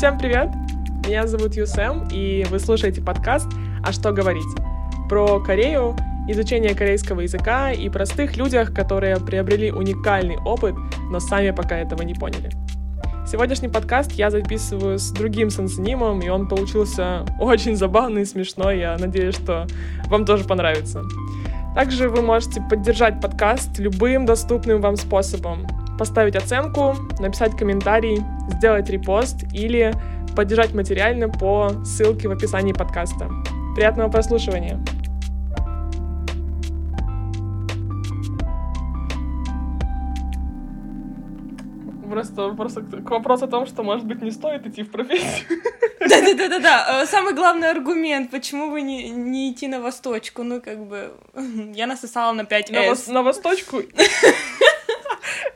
Всем привет! Меня зовут Юсэм, и вы слушаете подкаст «А что говорить?» про Корею, изучение корейского языка и простых людях, которые приобрели уникальный опыт, но сами пока этого не поняли. Сегодняшний подкаст я записываю с другим сенсонимом, и он получился очень забавный и смешной. Я надеюсь, что вам тоже понравится. Также вы можете поддержать подкаст любым доступным вам способом. Поставить оценку, написать комментарий, сделать репост или поддержать материально по ссылке в описании подкаста. Приятного прослушивания! Просто, просто к вопросу о том, что, может быть, не стоит идти в профессию. Да-да-да-да. Самый главный аргумент, почему бы не, не идти на восточку? Ну, как бы, я насосала на 5 на, вос, на восточку?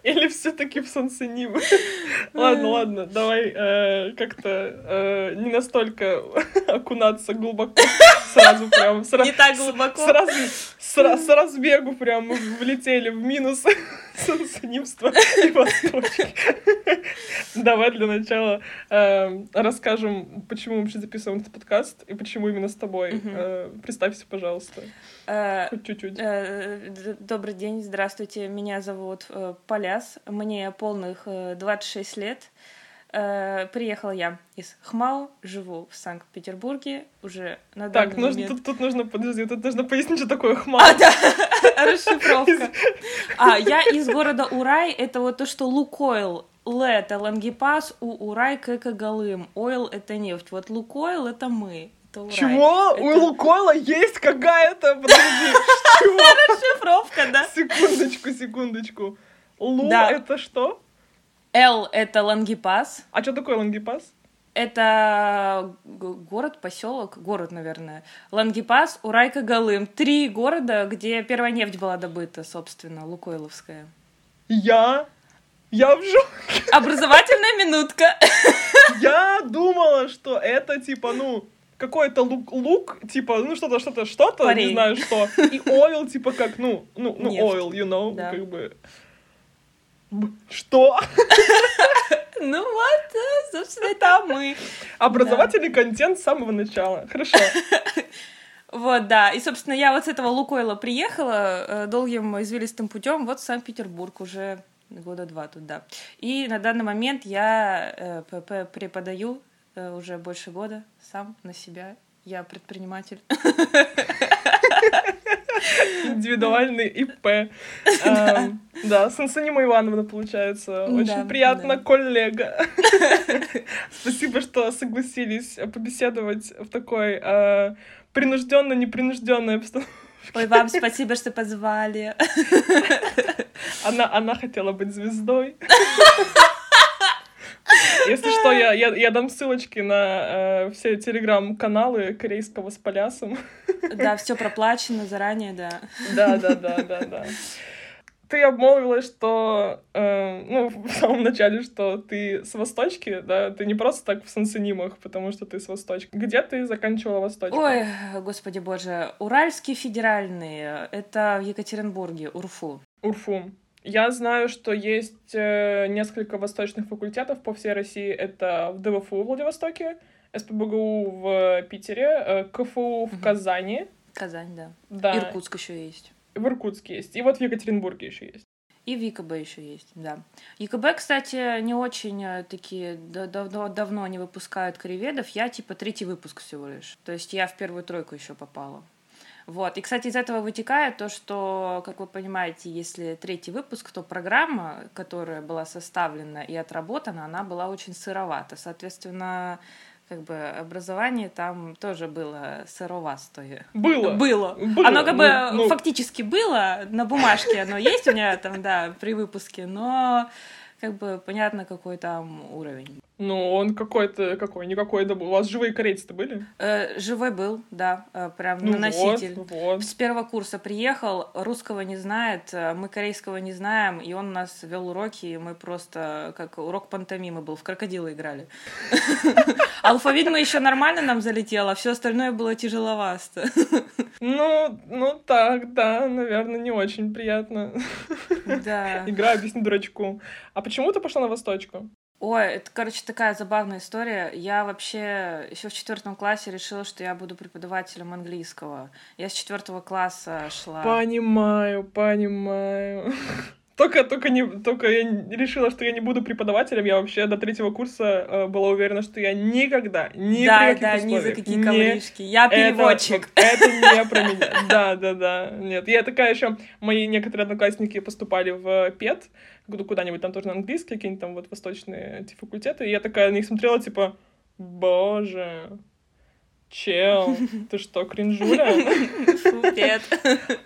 Или все-таки в Сансеним? ладно, ладно, давай э, как-то э, не настолько окунаться глубоко. Сразу прям. Сра- не так глубоко. Сразу, сра- с разбегу прям влетели в минус сансенимства и восточки. Давай для начала э, расскажем, почему мы вообще записываем этот подкаст и почему именно с тобой. Э, представься, пожалуйста. Э, чуть-чуть. Э, добрый день, здравствуйте. Меня зовут э, Поляс. Мне полных 26 лет. Приехала я из Хмао, живу в Санкт-Петербурге уже на так, нужно, момент... тут, тут нужно, подожди, тут нужно пояснить, что такое Хмао. А, да, расшифровка. А, я из города Урай, это вот то, что Лукойл, Л это Лангипас, У Урай, Кэка Галым, Ойл это нефть. Вот Лукойл это мы. Это Чего? Это... У Лукойла есть какая-то... Подожди, чего? Расшифровка, да? Секундочку, секундочку. Лу да. это что? Л это Лангипас. А что такое Лангипас? Это город, поселок, город, наверное. Лангипас, Урайка, Галым. Три города, где первая нефть была добыта, собственно, Лукойловская. Я? Я в шоке. Образовательная минутка. Я думала, что это типа, ну, какой-то лук, лук, типа, ну что-то, что-то, что-то, не знаю что. И ойл, типа, как, ну, ну, ну, oil, you know, да. как бы. Что? Ну вот, собственно, это мы. Образовательный контент с самого начала. Хорошо. Вот, да. И, собственно, я вот с этого Лукойла приехала э, долгим извилистым путем вот в Санкт-Петербург уже года два тут, да. И на данный момент я э, преподаю э, уже больше года сам на себя. Я предприниматель. Индивидуальный ИП. Эм, да, Сансанима Ивановна, получается. Очень приятно, коллега. Спасибо, что согласились побеседовать в такой э, принужденно-непринужденной обстановке. Ой, вам спасибо, что позвали. Она, она хотела быть звездой. Если что, я, я, я дам ссылочки на э, все телеграм-каналы корейского с Полясом. Да, все проплачено заранее, да. Да, да, да, да, да. Ты обмолвилась, что, э, ну, в самом начале, что ты с Восточки, да, ты не просто так в Сансенимах, потому что ты с Восточки. Где ты заканчивала Восточку? Ой, господи боже, Уральский федеральный, это в Екатеринбурге, Урфу. Урфу. Я знаю, что есть э, несколько восточных факультетов по всей России. Это в ДВФУ в Владивостоке, СПБГУ в Питере, э, КФУ в Казани. Казань, да. Да. Иркутск еще есть. В Иркутске есть. И вот в Екатеринбурге еще есть. И в ЕКБ еще есть, да. ЕКБ, кстати, не очень э, такие давно, давно не выпускают корееведов. Я типа третий выпуск всего лишь. То есть я в первую тройку еще попала. Вот. И, кстати, из этого вытекает то, что, как вы понимаете, если третий выпуск, то программа, которая была составлена и отработана, она была очень сыровата. Соответственно, как бы образование там тоже было сыровастое. Было. Было. было. Оно как ну, бы ну... фактически было, на бумажке оно есть у меня там, да, при выпуске, но как бы понятно, какой там уровень. Ну, он какой-то, какой, не какой-то был. У вас живые корейцы-то были? Э, живой был, да, э, прям ну на носитель. Вот, вот. С первого курса приехал, русского не знает, э, мы корейского не знаем, и он нас вел уроки, и мы просто, как урок пантомимы был, в крокодила играли. Алфавит мы еще нормально нам залетело, а все остальное было тяжеловасто. Ну, ну так, да, наверное, не очень приятно. Да. Игра объясни дурачку. А почему ты пошла на Восточку? Ой, это, короче, такая забавная история. Я вообще еще в четвертом классе решила, что я буду преподавателем английского. Я с четвертого класса шла. Понимаю, понимаю. Только, только, не, только я решила, что я не буду преподавателем. Я вообще до третьего курса э, была уверена, что я никогда, ни да, при каких да, условиях, ни за какие не- ковришки. Я переводчик. Это, это не про меня. Да, да, да. Нет, я такая еще... Мои некоторые одноклассники поступали в ПЕД, куда- куда-нибудь там тоже на английский, какие-нибудь там вот восточные эти факультеты. И я такая на них смотрела, типа, боже, чел, ты что, кринжуля? Пет.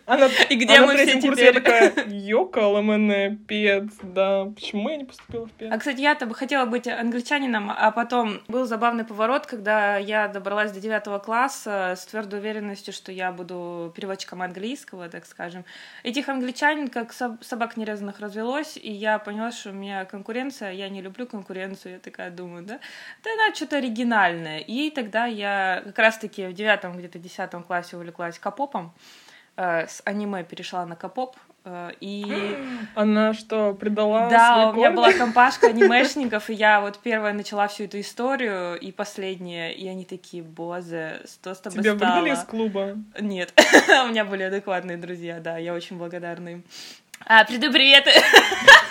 Она, И где а на мы все курсе я теперь? такая, ёкала мене, пед, да, почему я не поступила в пед? А, кстати, я-то бы хотела быть англичанином, а потом был забавный поворот, когда я добралась до девятого класса с твердой уверенностью, что я буду переводчиком английского, так скажем. Этих англичанин, как соб- собак нерезанных, развелось, и я поняла, что у меня конкуренция, я не люблю конкуренцию, я такая думаю, да, да надо что-то оригинальное. И тогда я как раз-таки в девятом, где-то десятом классе увлеклась капопом, э, с аниме перешла на капоп, э, и... Она что, предала Да, у меня корни? была компашка анимешников, и я вот первая начала всю эту историю, и последняя, и они такие, боже, что с тобой Тебя выгнали из стало? клуба? Нет, у меня были адекватные друзья, да, я очень благодарна им. А, приду привет! А,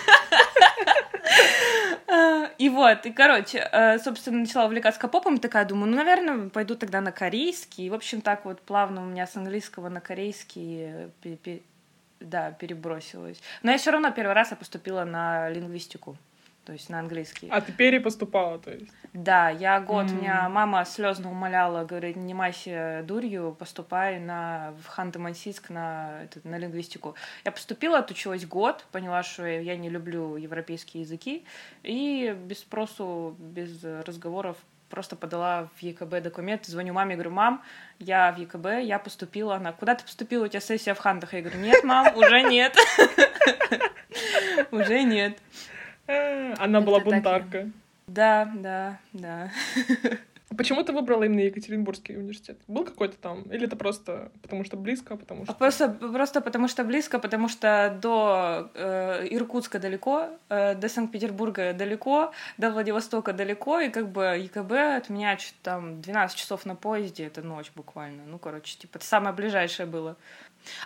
И вот, и, короче, э, собственно, начала увлекаться капопом, такая, думаю, ну, наверное, пойду тогда на корейский. И, в общем, так вот плавно у меня с английского на корейский э, да, перебросилась. Но я все равно первый раз я поступила на лингвистику, то есть на английский. А ты перепоступала, то есть? Да, я год, М. меня мама слезно умоляла, говорит, не майся дурью, поступай на, в Ханты-Мансийск на, этот, на лингвистику. Я поступила, отучилась год, поняла, что я не люблю европейские языки, и без спросу, без разговоров просто подала в ЕКБ документ, звоню маме, говорю, мам, я в ЕКБ, я поступила. Она, куда ты поступила, у тебя сессия в Хантах? Я говорю, нет, мам, уже нет. Уже нет. Она была бунтарка. Да, да, да. Почему ты выбрала именно Екатеринбургский университет? Был какой-то там? Или это просто потому что близко, потому что... Просто, просто потому что близко, потому что до э, Иркутска далеко, э, до Санкт-Петербурга далеко, до Владивостока далеко, и как бы ЕКБ от меня что-то там 12 часов на поезде, это ночь буквально. Ну, короче, типа, это самое ближайшее было.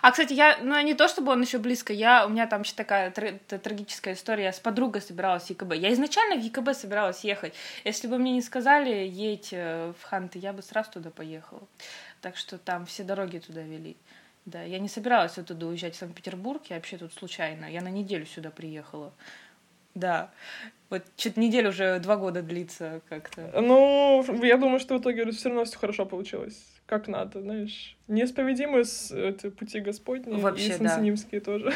А, кстати, я, ну, не то чтобы он еще близко, я, у меня там еще такая тр- трагическая история, я с подругой собиралась в ЕКБ. Я изначально в ЕКБ собиралась ехать. Если бы мне не сказали, едь э, в Ханты, я бы сразу туда поехала. Так что там все дороги туда вели. Да, я не собиралась оттуда уезжать в Санкт-Петербург, я вообще тут случайно. Я на неделю сюда приехала. Да. Вот что-то неделя уже два года длится как-то. Ну, я думаю, что в итоге все равно все хорошо получилось. Как надо, знаешь. Неисповедимы с эти пути Господни Вообще, и да. сансонимские тоже.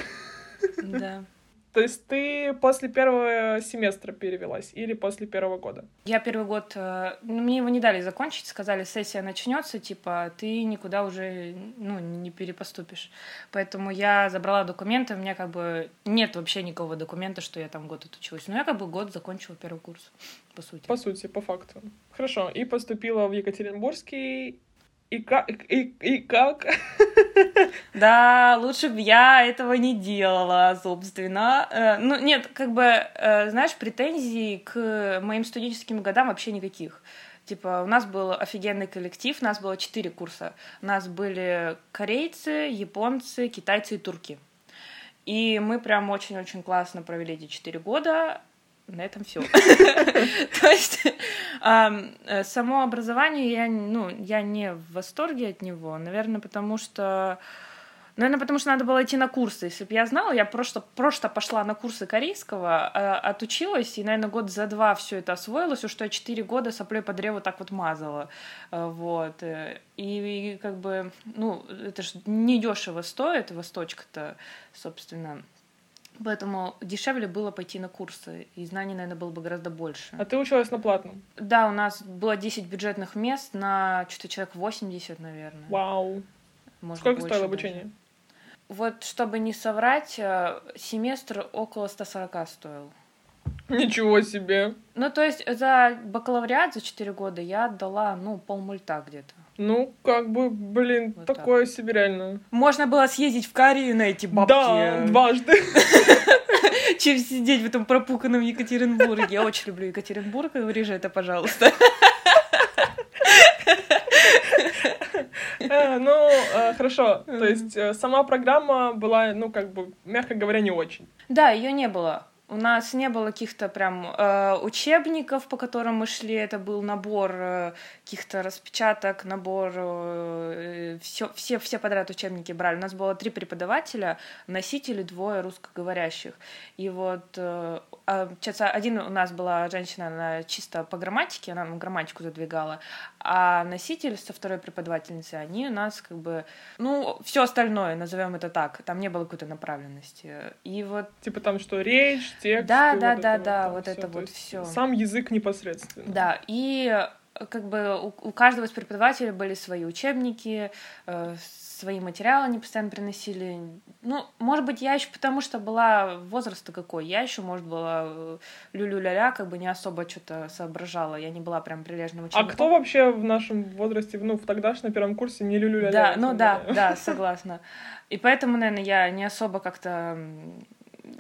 Да. То есть ты после первого семестра перевелась или после первого года? Я первый год, э, ну, мне его не дали закончить, сказали, сессия начнется, типа, ты никуда уже, ну, не перепоступишь. Поэтому я забрала документы, у меня как бы нет вообще никакого документа, что я там год отучилась. Но я как бы год закончила первый курс, по сути. По сути, по факту. Хорошо. И поступила в Екатеринбургский. И как? И, и как? Да, лучше бы я этого не делала, собственно. Э, Ну, нет, как бы, э, знаешь, претензий к моим студенческим годам вообще никаких. Типа, у нас был офигенный коллектив, у нас было четыре курса. У нас были корейцы, японцы, китайцы и турки. И мы прям очень-очень классно провели эти четыре года. На этом все. То есть э, само образование я, ну, я не в восторге от него, наверное, потому что Наверное, потому что надо было идти на курсы. Если бы я знала, я просто, просто пошла на курсы корейского, а, отучилась, и, наверное, год за два все это освоилась, уж что я четыре года соплей по древу так вот мазала. А, Вот. э, И, и как бы, ну, это же недешево стоит, восточка-то, собственно. Поэтому дешевле было пойти на курсы, и знаний, наверное, было бы гораздо больше. А ты училась на платном? Да, у нас было 10 бюджетных мест на что-то человек 80, наверное. Вау. может, Сколько стоило даже. обучение? Вот, чтобы не соврать, э, семестр около 140 стоил. Ничего себе. Ну, то есть за бакалавриат за 4 года я отдала, ну, полмульта где-то. Ну, как бы, блин, Вот так такое себе реально. Можно было съездить в Корею на эти бабки. Да, дважды. чем сидеть в этом пропуканном Екатеринбурге. Я очень люблю Екатеринбург, вырежи это, пожалуйста. Э, Ну, э, хорошо. То есть э, сама программа была, ну, как бы, мягко говоря, не очень. Да, ее не было. У нас не было каких-то прям э, учебников, по которым мы шли. Это был набор э, каких-то распечаток, набор э, все, все, все подряд учебники брали. У нас было три преподавателя, носители, двое русскоговорящих. И вот э, а, один у нас была женщина, она чисто по грамматике, она нам грамматику задвигала, а носитель со второй преподавательницей, они у нас как бы, ну, все остальное, назовем это так, там не было какой-то направленности. И вот Типа там что, речь, текст. Да, да, вот да, это да, вот всё. это То вот всё. Сам язык непосредственно. Да, и э, как бы у, у каждого из преподавателей были свои учебники, э, свои материалы они постоянно приносили. Ну, может быть, я еще потому что была возраста какой, я еще, может, была э, люлю-ля-ля, как бы не особо что-то соображала, я не была прям прилежным А учеником. кто вообще в нашем возрасте, ну, в тогдашнем первом курсе не люлю ля Да, ну да, да, согласна. И поэтому, наверное, я не особо как-то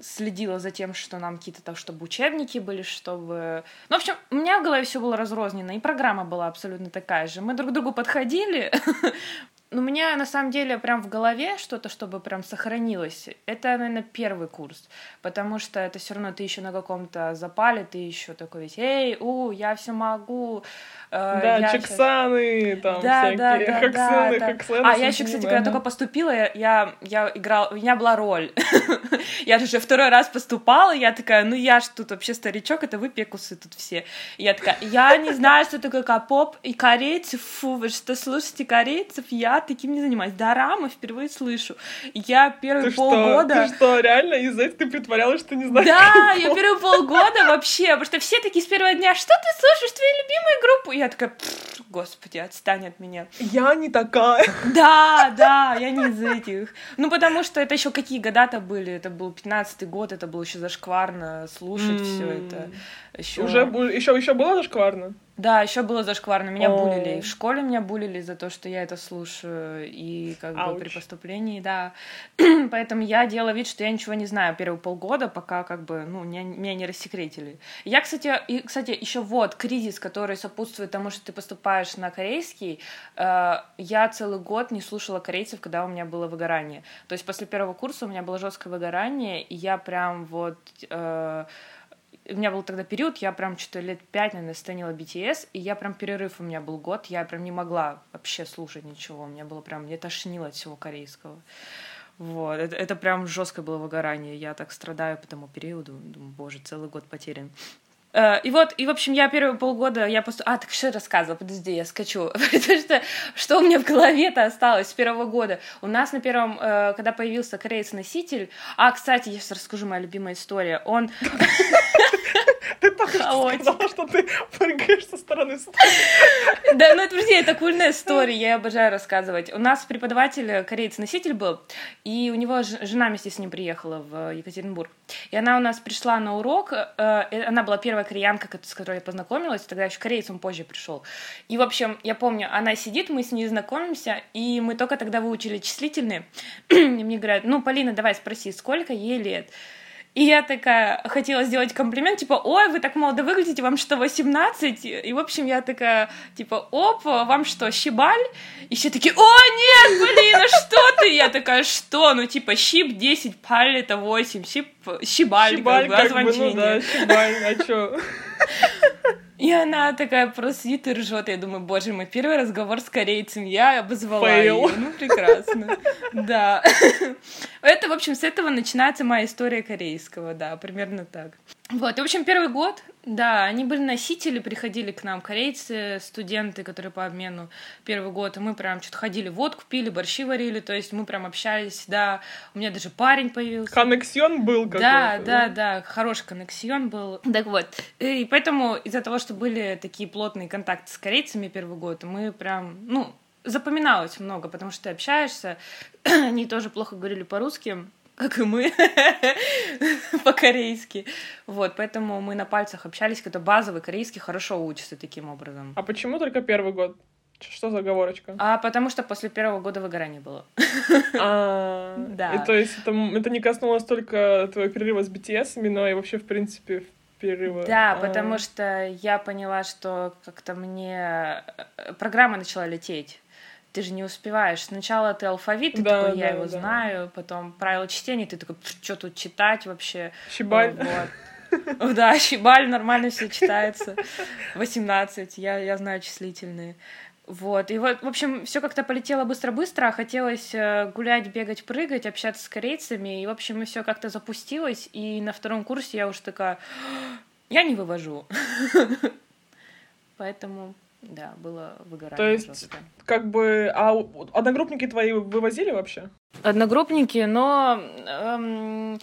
следила за тем, что нам какие-то там, чтобы учебники были, чтобы... Ну, в общем, у меня в голове все было разрознено, и программа была абсолютно такая же. Мы друг к другу подходили, но у меня на самом деле прям в голове что-то, чтобы прям сохранилось, это, наверное, первый курс, потому что это все равно ты еще на каком-то запале, ты еще такой весь, эй, у, я все могу, э, Да, я чексаны, там, да, всякие, да, да, хоксены, да, да. хоксены, А, я еще, кстати, когда только поступила, я, я, играла, у меня была роль. я же уже второй раз поступала, я такая, ну я ж тут вообще старичок, это вы пекусы тут все. Я такая, я не знаю, что такое капоп и корейцы, фу, вы что, слушаете корейцев? Я таким не занимаюсь. Дорамы впервые слышу. Я первые Ты что, полгода... ты что, реально из-за этого ты притворялась, что не знаешь? Да, я первые полгода вообще, потому что все такие с первого дня, что ты слушаешь, твою любимую группу? И я такая, «Пф, господи, отстань от меня. Я не такая. Да, да, я не из этих. Ну, потому что это еще какие года-то были? Это был 15-й год, это было еще зашкварно слушать все это. Еще... Уже еще, еще было зашкварно? Да, еще было зашкварно. Меня О. булили. И В школе меня булили за то, что я это слушаю. И как бы Ауч. при поступлении, да. Поэтому я делала вид, что я ничего не знаю первые полгода, пока как бы, ну, меня, меня не рассекретили. Я, кстати, и, кстати, еще вот кризис, который сопутствует тому, что ты поступаешь на корейский. э, я целый год не слушала корейцев, когда у меня было выгорание. То есть после первого курса у меня было жесткое выгорание, и я прям вот э, у меня был тогда период, я прям что-то лет пять, наверное, станила BTS, и я прям перерыв у меня был год, я прям не могла вообще слушать ничего, у меня было прям, мне тошнило от всего корейского. Вот, это, это прям жесткое было выгорание, я так страдаю по тому периоду, думаю, боже, целый год потерян. Э, И вот, и, в общем, я первые полгода, я просто... А, так что я рассказывала? Подожди, я скачу. Потому что что у меня в голове-то осталось с первого года? У нас на первом, э, когда появился кореец-носитель... А, кстати, я сейчас расскажу моя любимая история. Он... Ты только что сказала, что ты прыгаешь со стороны в сторону. Да, ну это, подожди, это кульная история, я обожаю рассказывать. У нас преподаватель э, кореец-носитель был, и у него жена вместе с ним приехала в Екатеринбург. И она у нас пришла на урок, э, она была первая кореянка, ко- с которой я познакомилась, тогда еще кореец он позже пришел. И, в общем, я помню, она сидит, мы с ней знакомимся, и мы только тогда выучили числительные. И мне говорят, ну, Полина, давай спроси, сколько ей лет? И я такая хотела сделать комплимент, типа, ой, вы так молодо выглядите, вам что, 18? И, в общем, я такая, типа, оп, вам что, щибаль? И все такие, о, нет, Полина, что ты? Я такая, что? Ну, типа, щип 10, паль это 8, щип, щибаль, Щибаль, как бы, как бы, ну да, щибаль, а чё? И она такая просто сидит и ржет. Я думаю, боже мой, первый разговор с корейцем. Я обозвала Фейл. ее. Ну, прекрасно. Да. Это, в общем, с этого начинается моя история корейского, да, примерно так. Вот, и, в общем, первый год, да, они были носители, приходили к нам корейцы, студенты, которые по обмену первый год, и мы прям что-то ходили, водку пили, борщи варили, то есть мы прям общались, да, у меня даже парень появился. Коннексион был какой-то. Да, да, да, хороший коннексион был. Так вот, и поэтому из-за того, что были такие плотные контакты с корейцами первый год, мы прям, ну, запоминалось много, потому что ты общаешься, они тоже плохо говорили по-русски, как и мы, по-корейски. Вот, поэтому мы на пальцах общались, какой-то базовый корейский хорошо учится таким образом. А почему только первый год? Что за оговорочка? А потому что после первого года выгорания было. А, Да. И то есть это, это не коснулось только твоего перерыва с BTS, но и вообще, в принципе, перерыва. Да, А, потому что я поняла, что как-то мне э, программа начала лететь. Ты же не успеваешь. Сначала ты алфавит, ты Да, такой, я да, его да. знаю, потом правила чтения, ты такой, что тут читать вообще? Щебаль. Вот. Да, щебаль нормально все читается. 18, я, я знаю числительные. Вот, и вот, в общем, все как-то полетело быстро-быстро, а хотелось э, гулять, бегать, прыгать, общаться с корейцами, и, в общем, все как-то запустилось, и на втором курсе я уж такая, я не вывожу. Поэтому, да, было выгорание. То есть- жёсткое. Как бы, а одногруппники твои вывозили вообще? Одногруппники, но эм,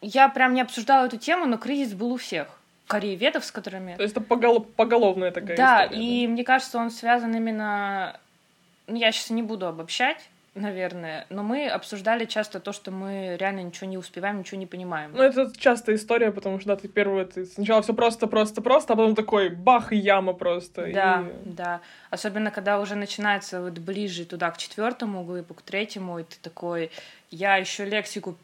я прям не обсуждала эту тему, но кризис был у всех. Корееведов, с которыми... То есть это погол- поголовная такая Да, история. и мне кажется, он связан именно... Ну, я сейчас не буду обобщать, наверное, но мы обсуждали часто то, что мы реально ничего не успеваем, ничего не понимаем. Ну, это частая история, потому что, да, ты первый, ты сначала все просто, просто, просто, а потом такой бах и яма просто. Да, и- да. Особенно, когда уже начинается вот ближе туда к четвертому глыбу, к третьему, и ты такой, я еще лексику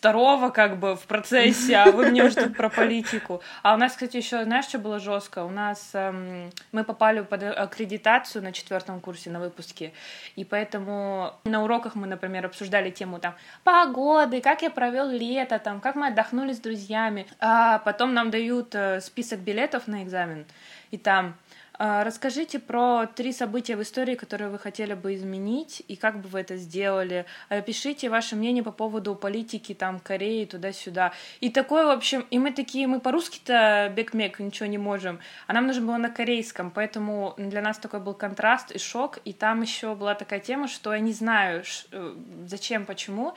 второго как бы в процессе, а вы мне уже тут про политику. А у нас, кстати, еще, знаешь, что было жестко? У нас эм, мы попали под аккредитацию на четвертом курсе на выпуске, и поэтому на уроках мы, например, обсуждали тему там погоды, как я провел лето, там, как мы отдохнули с друзьями. А потом нам дают э, список билетов на экзамен, и там Расскажите про три события в истории, которые вы хотели бы изменить, и как бы вы это сделали. А, Пишите ваше мнение по поводу политики, там, Кореи, туда-сюда. И такое, в общем, и мы такие, мы по-русски-то бекмек ничего не можем, а нам нужно было на корейском, поэтому для нас такой был контраст и шок, и там еще была такая тема, что я не знаю, э, зачем, почему,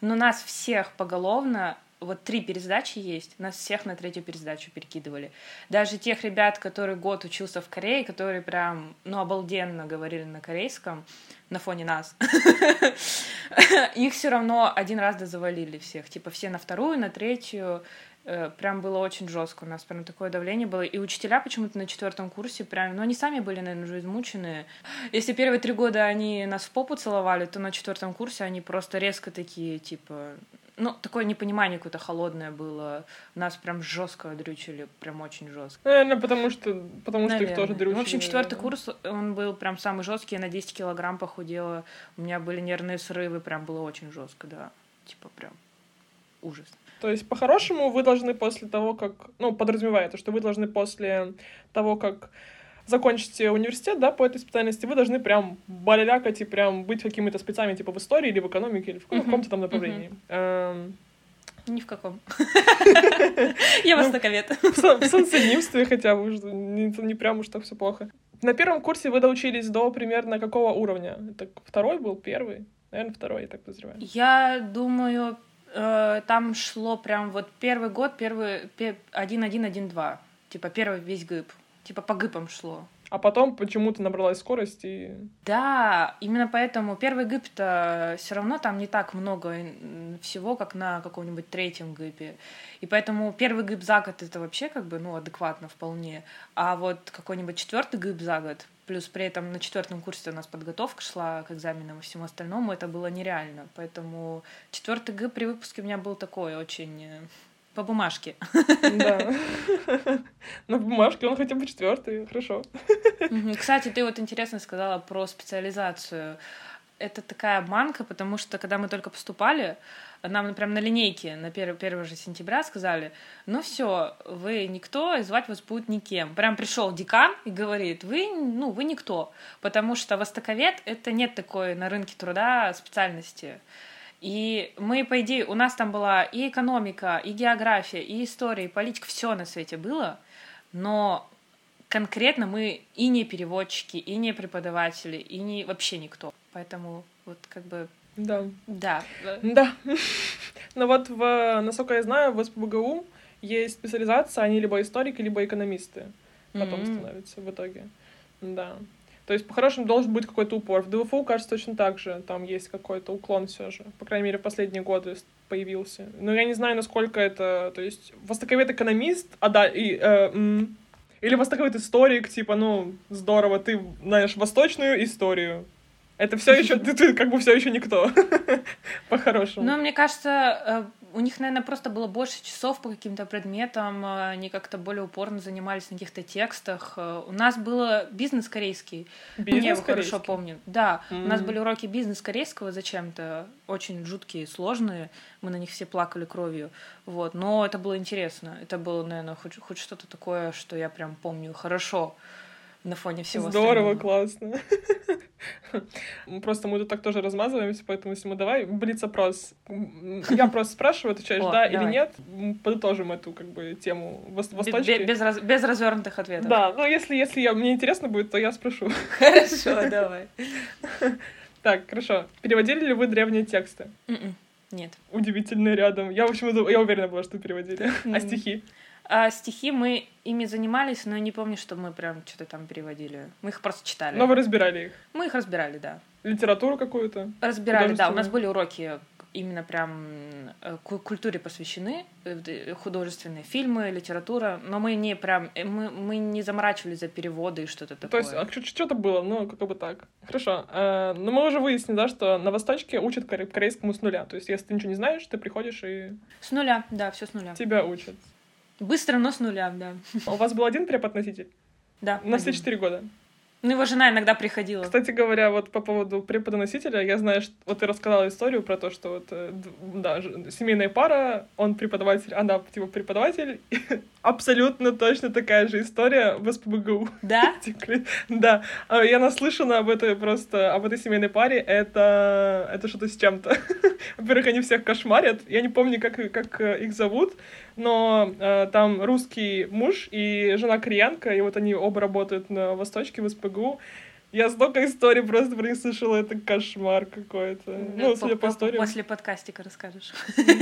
но нас всех поголовно вот три пересдачи есть, нас всех на третью пересдачу перекидывали. Даже тех ребят, которые год учился в Корее, которые прям, ну, обалденно говорили на корейском на фоне нас, их все равно один раз дозавалили всех. Типа все на вторую, на третью. Э, Прям было очень жестко. У нас прям такое давление было. И учителя почему-то на четвертом курсе прям, ну, они сами были, наверное, уже измученные. Если первые три года они нас в попу целовали, то на четвертом курсе они просто резко такие, типа, ну, такое непонимание какое-то холодное было. Нас прям жестко дрючили, прям очень жестко. Наверное, потому что, потому что их Наверное. тоже Ну, дрючили. В общем, четвертый наверное. курс, он был прям самый жесткий, я на 10 килограмм похудела. У меня были нервные срывы, прям было очень жестко, да. Типа прям ужас. То есть, по-хорошему, вы должны после того, как... Ну, подразумевается, что вы должны после того, как закончите университет, да, по этой специальности, вы должны прям балялякать и прям быть какими-то спецами, типа в истории или в экономике, или в каком-то там направлении. Эм, Ни в каком. Я Ну, востоковед. В со- в солнцелимстве хотя бы, не прям уж так все плохо. На первом курсе вы доучились до примерно какого уровня? Это второй был, первый? Наверное, второй, я так подозреваю. Я думаю, э, там шло прям вот первый год, первый пе- 1-1-1-2. Типа первый весь гып. Типа по гыпам шло. А потом почему-то набралась скорость и... Да, именно поэтому первый гып-то все равно там не так много всего, как на каком-нибудь третьем гыпе. И поэтому первый гып за год это вообще как бы, ну, адекватно вполне. А вот какой-нибудь четвертый гып за год, плюс при этом на четвертом курсе у нас подготовка шла к экзаменам и всему остальному, это было нереально. Поэтому четвертый гып при выпуске у меня был такой очень э, по бумажке. Да. На бумажке он хотя бы четвертый, хорошо. Кстати, ты вот интересно сказала про специализацию. Это такая обманка, потому что когда мы только поступали, нам прям на линейке на 1, 1 же сентября сказали, ну все, вы никто, и звать вас будет никем. Прям пришел декан и говорит, вы, ну, вы никто, потому что востоковед — это нет такой на рынке труда специальности. И мы, по идее, у нас там была и экономика, и география, и история, и политика, все на свете было, но конкретно мы и не переводчики, и не преподаватели, и не вообще никто. Поэтому вот как бы Да. да. Да. Но вот, в, насколько я знаю, в СПБГУ есть специализация, они либо историки, либо экономисты потом М. становятся в итоге. Да. То есть, по-хорошему, должен быть какой-то упор. В ДВФУ, кажется, точно так же. Там есть какой-то уклон все же. По крайней мере, в последние годы появился. Но я не знаю, насколько это... То есть, востоковед-экономист, а да, и... э, м, Или востоковой историк, типа, ну, здорово, ты знаешь восточную историю. Это все еще, ты, ты как бы все еще никто, по-хорошему. Ну, мне кажется, э, у них, наверное, просто было больше часов по каким-то предметам, э, они как-то более упорно занимались на каких-то текстах. Э, у нас было бизнес корейский. Бизнес Я его хорошо помню. Да, mm-hmm. у нас были уроки бизнес корейского зачем-то, очень жуткие, сложные. Мы на них все плакали кровью. Вот. Но это было интересно. Это было, наверное, хоть, хоть что-то такое, что я прям помню хорошо на фоне всего Здорово, остального. классно. Просто мы тут так тоже размазываемся, поэтому если мы давай блиц-опрос. Я просто спрашиваю, отвечаешь О, да давай. или нет, подытожим эту как бы тему восточки. Без, без, без развернутых ответов. Да, но если, если я, мне интересно будет, то я спрошу. Хорошо, давай. Так, хорошо. Переводили ли вы древние тексты? М-м, нет. Удивительно рядом. Я, в общем, я уверена была, что переводили. А стихи? А стихи мы ими занимались, но не помню, что мы прям что-то там переводили. Мы их просто читали. Но вы разбирали их? Мы их разбирали, да. Литературу какую-то? Разбирали, да. У нас были уроки именно прям э, культуре посвящены, э, художественные фильмы, литература, но мы не прям, э, мы, мы не заморачивались за переводы и что-то такое. То есть, а что-то было, ну, как бы так. Хорошо. но мы уже выяснили, да, что на Восточке учат корейскому с нуля. То есть, если ты ничего не знаешь, ты приходишь и... С нуля, да, все с нуля. Тебя учат. Быстро, но с нуля, да. У вас был один препод-носитель? Да. На все четыре года? Ну, его жена иногда приходила. Кстати говоря, вот по поводу преподносителя, я знаю, что вот ты рассказала историю про то, что вот, э, да, семейная пара, он преподаватель, она типа преподаватель. Абсолютно точно такая же история в СПБГУ. Да? Да. А я наслышана об этой просто, об этой семейной паре. Это, это что-то с чем-то. Во-первых, они всех кошмарят. Я не помню, как, как их зовут, но э, там русский муж и жена кореянка, и вот они оба работают на Восточке в СПГУ. Я столько историй просто про них слышала, это кошмар какой-то. Ну, ну судя по, по истории. После подкастика расскажешь.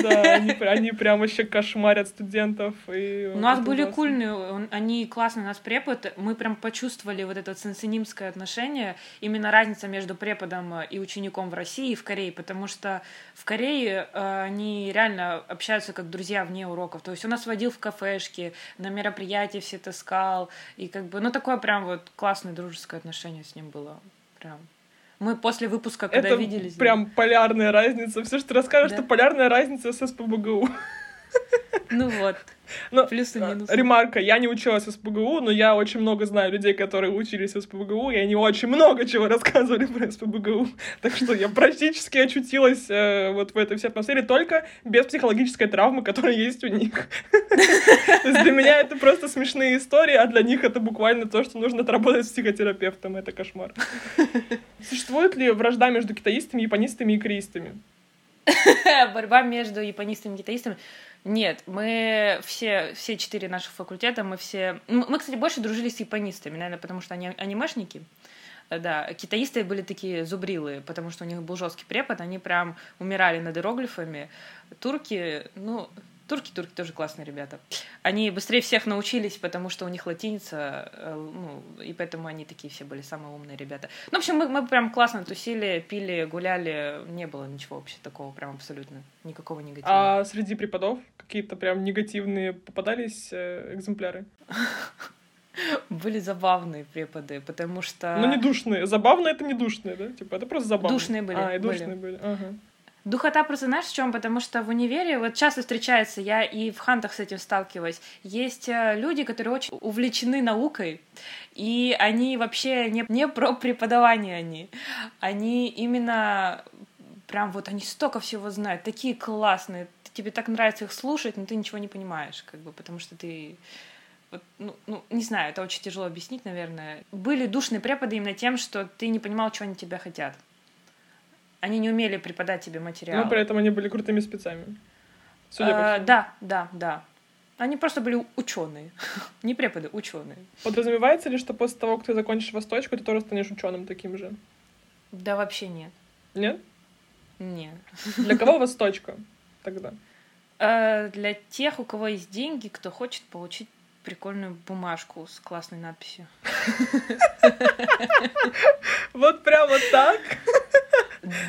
Да, они, они прям вообще кошмарят студентов. И У нас были ужасно. кульные, они классные, у нас препод, мы прям почувствовали вот это сенсенимское отношение, именно разница между преподом и учеником в России и в Корее, потому что в Корее э, они реально общаются как друзья вне уроков. То есть он нас водил в кафешки, на мероприятия все таскал, и как бы, ну, такое прям вот классное дружеское отношение с ним было. Прям. Мы после выпуска, когда это виделись... прям полярная разница. Все, что ты расскажешь, да? это полярная разница с СПБГУ. Ну вот. Но, Плюсы и минусы. Ремарка, я не училась в СПБГУ, но я очень много знаю людей, которые учились в СПБГУ, и они очень много чего рассказывали про СПБГУ. Так что я практически очутилась э, вот в этой всей атмосфере, только без психологической травмы, которая есть у них. То есть для меня это просто смешные истории, а для них это буквально то, что нужно отработать с психотерапевтом. Это кошмар. Существует ли вражда между китаистами, японистами и кореистами? Борьба между японистами и китаистами. Нет, мы все, все четыре наших факультета, мы все... Мы, кстати, больше дружили с японистами, наверное, потому что они анимешники. Э, да, китаисты были такие зубрилы, потому что у них был жесткий препод, они прям умирали над иероглифами. Турки, ну, Турки, турки тоже классные ребята. Они быстрее всех научились, потому что у них латиница, э, ну, и поэтому они такие все были самые умные ребята. Ну, в общем, мы, мы прям классно тусили, пили, гуляли, не было ничего вообще такого, прям абсолютно, никакого негатива. А среди преподов какие-то прям негативные попадались э, экземпляры? Были забавные преподы, потому что... Ну, не душные. Забавные — это не душные, да? Типа, это просто забавные. Душные были. А, и душные были. были. Ага. Духота просто знаешь в чем? Потому что в универе, вот часто встречается, я и в хантах с этим сталкиваюсь, есть э, люди, которые очень увлечены наукой, и они вообще не, не про преподавание они, они именно прям вот они столько всего знают, такие классные, тебе так нравится их слушать, но ты ничего не понимаешь, как бы, потому что ты вот, ну, ну, не знаю, это очень тяжело объяснить, наверное. Были душные преподы именно тем, что ты не понимал, чего они тебя хотят. Они не умели преподать тебе материал. Но при этом они были крутыми спецами. Судя а, по Да, да, да. Они просто были ученые. не преподы, ученые. Подразумевается ли, что после того, как ты закончишь восточку, ты тоже станешь ученым таким же? Да, вообще нет. Нет? Нет. Для кого восточка тогда? А, для тех, у кого есть деньги, кто хочет получить прикольную бумажку с классной надписью. Вот прям вот так?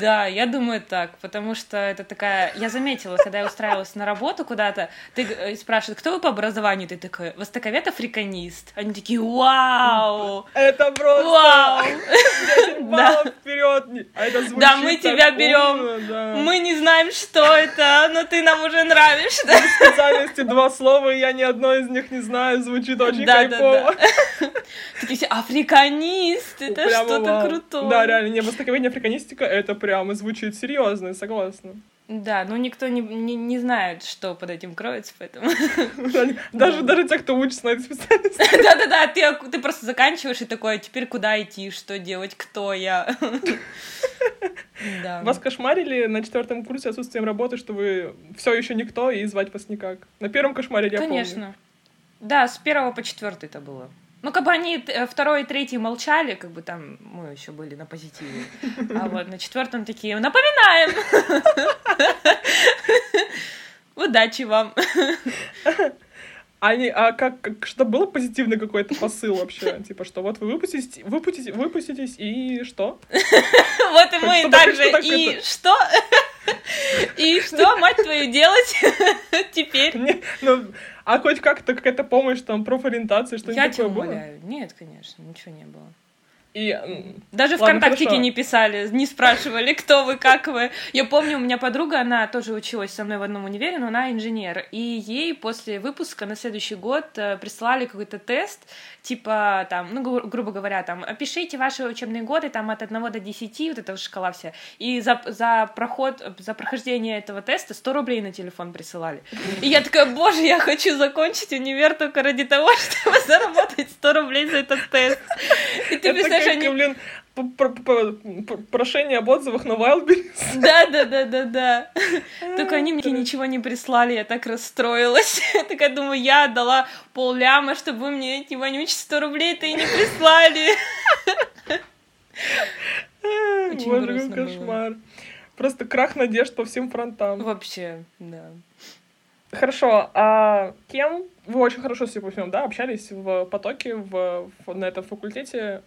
Да, я думаю так, потому что это такая... Я заметила, когда я устраивалась на работу куда-то, ты э, спрашивают, кто вы по образованию? Ты такой, востоковед африканист. Они такие, вау! Это просто... Вау! 10 баллов вперед! А это звучит Да, мы тебя берем. да. Мы не знаем, что это, но ты нам уже нравишься. специальности два слова, и я ни одно из них не знаю, звучит очень Да, да, кайфово. Такие все, африканист, это что-то крутое. Да, реально, не, востоковедение африканистика, это прямо звучит серьезно, согласна. Да, ну никто не, не, не знает, что под этим кроется, поэтому... Даже, даже те, кто учится на этой специальности. Да-да-да, ты, ты просто заканчиваешь и такой, «А теперь куда идти, что делать, кто я? Да. Вас кошмарили на четвертом курсе отсутствием работы, что вы все еще никто, и звать вас никак. На первом кошмаре я помню. Конечно. Да, с первого по четвертый это было. Ну, как бы они э, второй и третий молчали, как бы там мы еще были на позитиве. А вот на четвертом такие, напоминаем! Удачи вам! Они, а как, как что было позитивный какой-то посыл вообще? Типа, что вот вы выпуститесь, выпустите, выпуститесь, и что? Вот и мы Что так так- что так же. И что? И что, мать твою, делать теперь? Ну, а хоть как-то какая-то помощь, там, профориентация, что-нибудь Я такое тебя было? умоляю. Нет, конечно, ничего не было. И, Даже Ладно, ВКонтактике хорошо. не писали, не спрашивали, кто вы, как вы. Я помню, у меня подруга, она тоже училась со мной в одном универе, но она инженер. И ей после выпуска на следующий год э, прислали какой-то тест, типа там, ну, гру- грубо говоря, там, опишите ваши учебные годы там от 1 до 10, вот эта шкала вся. И за, за проход, за прохождение этого теста 100 рублей на телефон присылали. И я такая, боже, я хочу закончить универ только ради того, чтобы заработать 100 рублей за этот тест. И ты представляешь, как, они... блин, прошение об отзывах на Wildberries. Да, да, да, да, да. Только они мне ничего не прислали, я так расстроилась. Я такая думаю, я отдала полляма, чтобы вы мне эти вонючие 100 рублей-то и не прислали. Очень Боже, было. кошмар. Просто крах надежд по всем фронтам. Вообще, да. Хорошо, а кем вы очень хорошо, по всему, да, общались в потоке в, в- на этом факультете?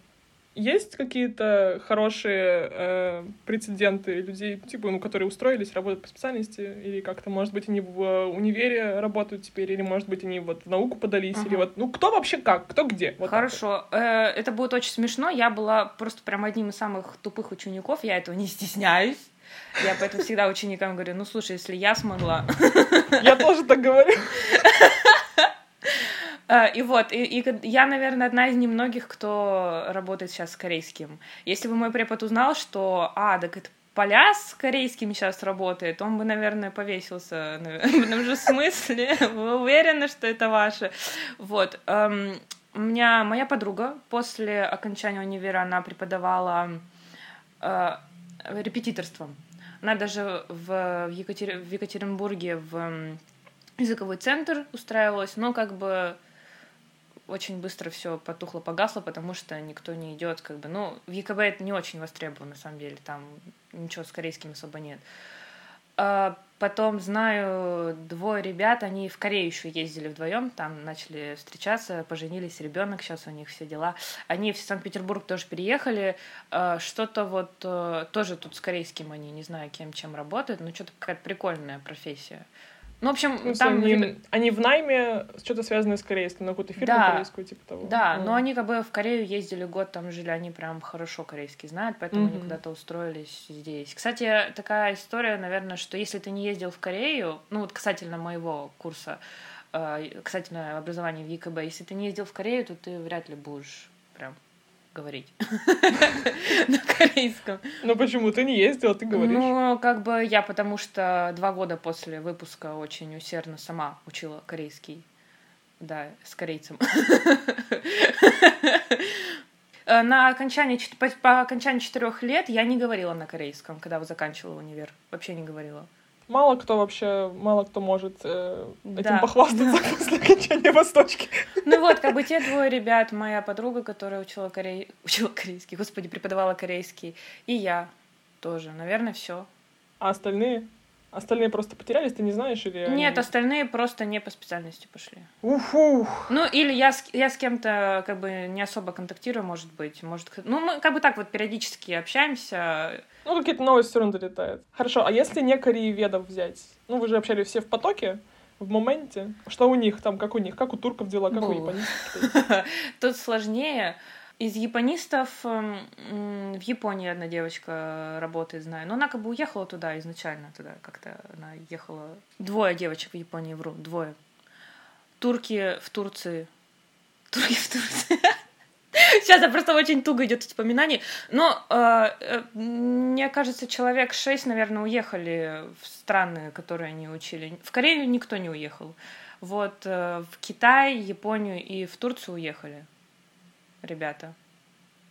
Есть какие-то хорошие э, прецеденты людей, типа, ну, которые устроились, работают по специальности, или как-то, может быть, они в универе работают теперь, или, может быть, они вот в науку подались, или Ага. вот, ну, кто вообще как, кто где? Вот так вот. Хорошо. Э, Это будет очень смешно. Я была просто прям одним из самых тупых учеников. Я этого не стесняюсь. Я поэтому всегда ученикам говорю, ну слушай, если я смогла, Я тоже так говорю. Э, И вот, и, и я, наверное, одна из немногих, кто работает сейчас с корейским. Если бы мой препод узнал, что, а, так это Поля с корейским сейчас работает, он бы, наверное, повесился. наверное, Потому что в смысле? Вы уверены, что это ваше? Вот. эм, У меня моя подруга после окончания универа, она преподавала э, репетиторство. Она даже в, Екатер- в Екатеринбурге в языковой центр устраивалась, но как бы очень быстро все потухло, погасло, потому что никто не идет, как бы, ну, в ЕКБ это не очень востребовано, на самом деле, там ничего с корейским особо нет. А потом знаю двое ребят, они в Корею еще ездили вдвоем, там начали встречаться, поженились, ребенок, сейчас у них все дела. Они в Санкт-Петербург тоже переехали, а, что-то вот э, тоже тут с корейским они, не знаю, кем, чем работают, но что-то какая-то прикольная профессия. Ну, в общем, смысле, там... они, ребя- они в найме что-то связанное с корейским, на какую-то фирму Да. корейскую, типа того. Да, Ну. но они как бы в Корею ездили год, там жили, они прям хорошо корейский знают, поэтому они Мгм. куда-то устроились здесь. Кстати, такая история, наверное, что если ты не ездил в Корею, ну вот касательно моего курса, э, касательно образования в ЕКБ, если ты не ездил в Корею, то ты вряд ли будешь говорить на корейском. Ну почему? Ты не ездила, ты говоришь. Ну, как бы я, потому что два года после выпуска очень усердно сама учила корейский. Да, с корейцем. Э, На окончании, по, по окончании четырех лет я не говорила на корейском, когда заканчивала универ. Вообще не говорила. Мало кто вообще, мало кто может э, этим Да. похвастаться после окончания восточки. Ну вот, как бы те двое ребят, моя подруга, которая учила, корей... учила корейский, господи, преподавала корейский, и я тоже. Наверное, все. А остальные? Остальные просто потерялись, ты не знаешь или... Нет, они... остальные просто не по специальности пошли. Уф-ух. Ну, или я с, я с кем-то как бы не особо контактирую, может быть. Может, ну, мы как бы так вот периодически общаемся. Ну, какие-то новости все равно долетают. Хорошо, а если не корееведов взять? Ну, вы же общались все в потоке, в моменте. Что у них там, как у них? Как у турков дела, как у японцев? Тут сложнее. Из японистов эм, в Японии одна девочка работает, знаю. Но она как бы уехала туда изначально, туда как-то она ехала. Двое девочек в Японии, вру, двое. Турки в Турции. Турки в Турции. Сейчас я просто очень туго идет вспоминание. Но э, э, мне кажется, человек шесть, наверное, уехали в страны, которые они учили. В Корею никто не уехал. Вот э, в Китай, Японию и в Турцию уехали ребята.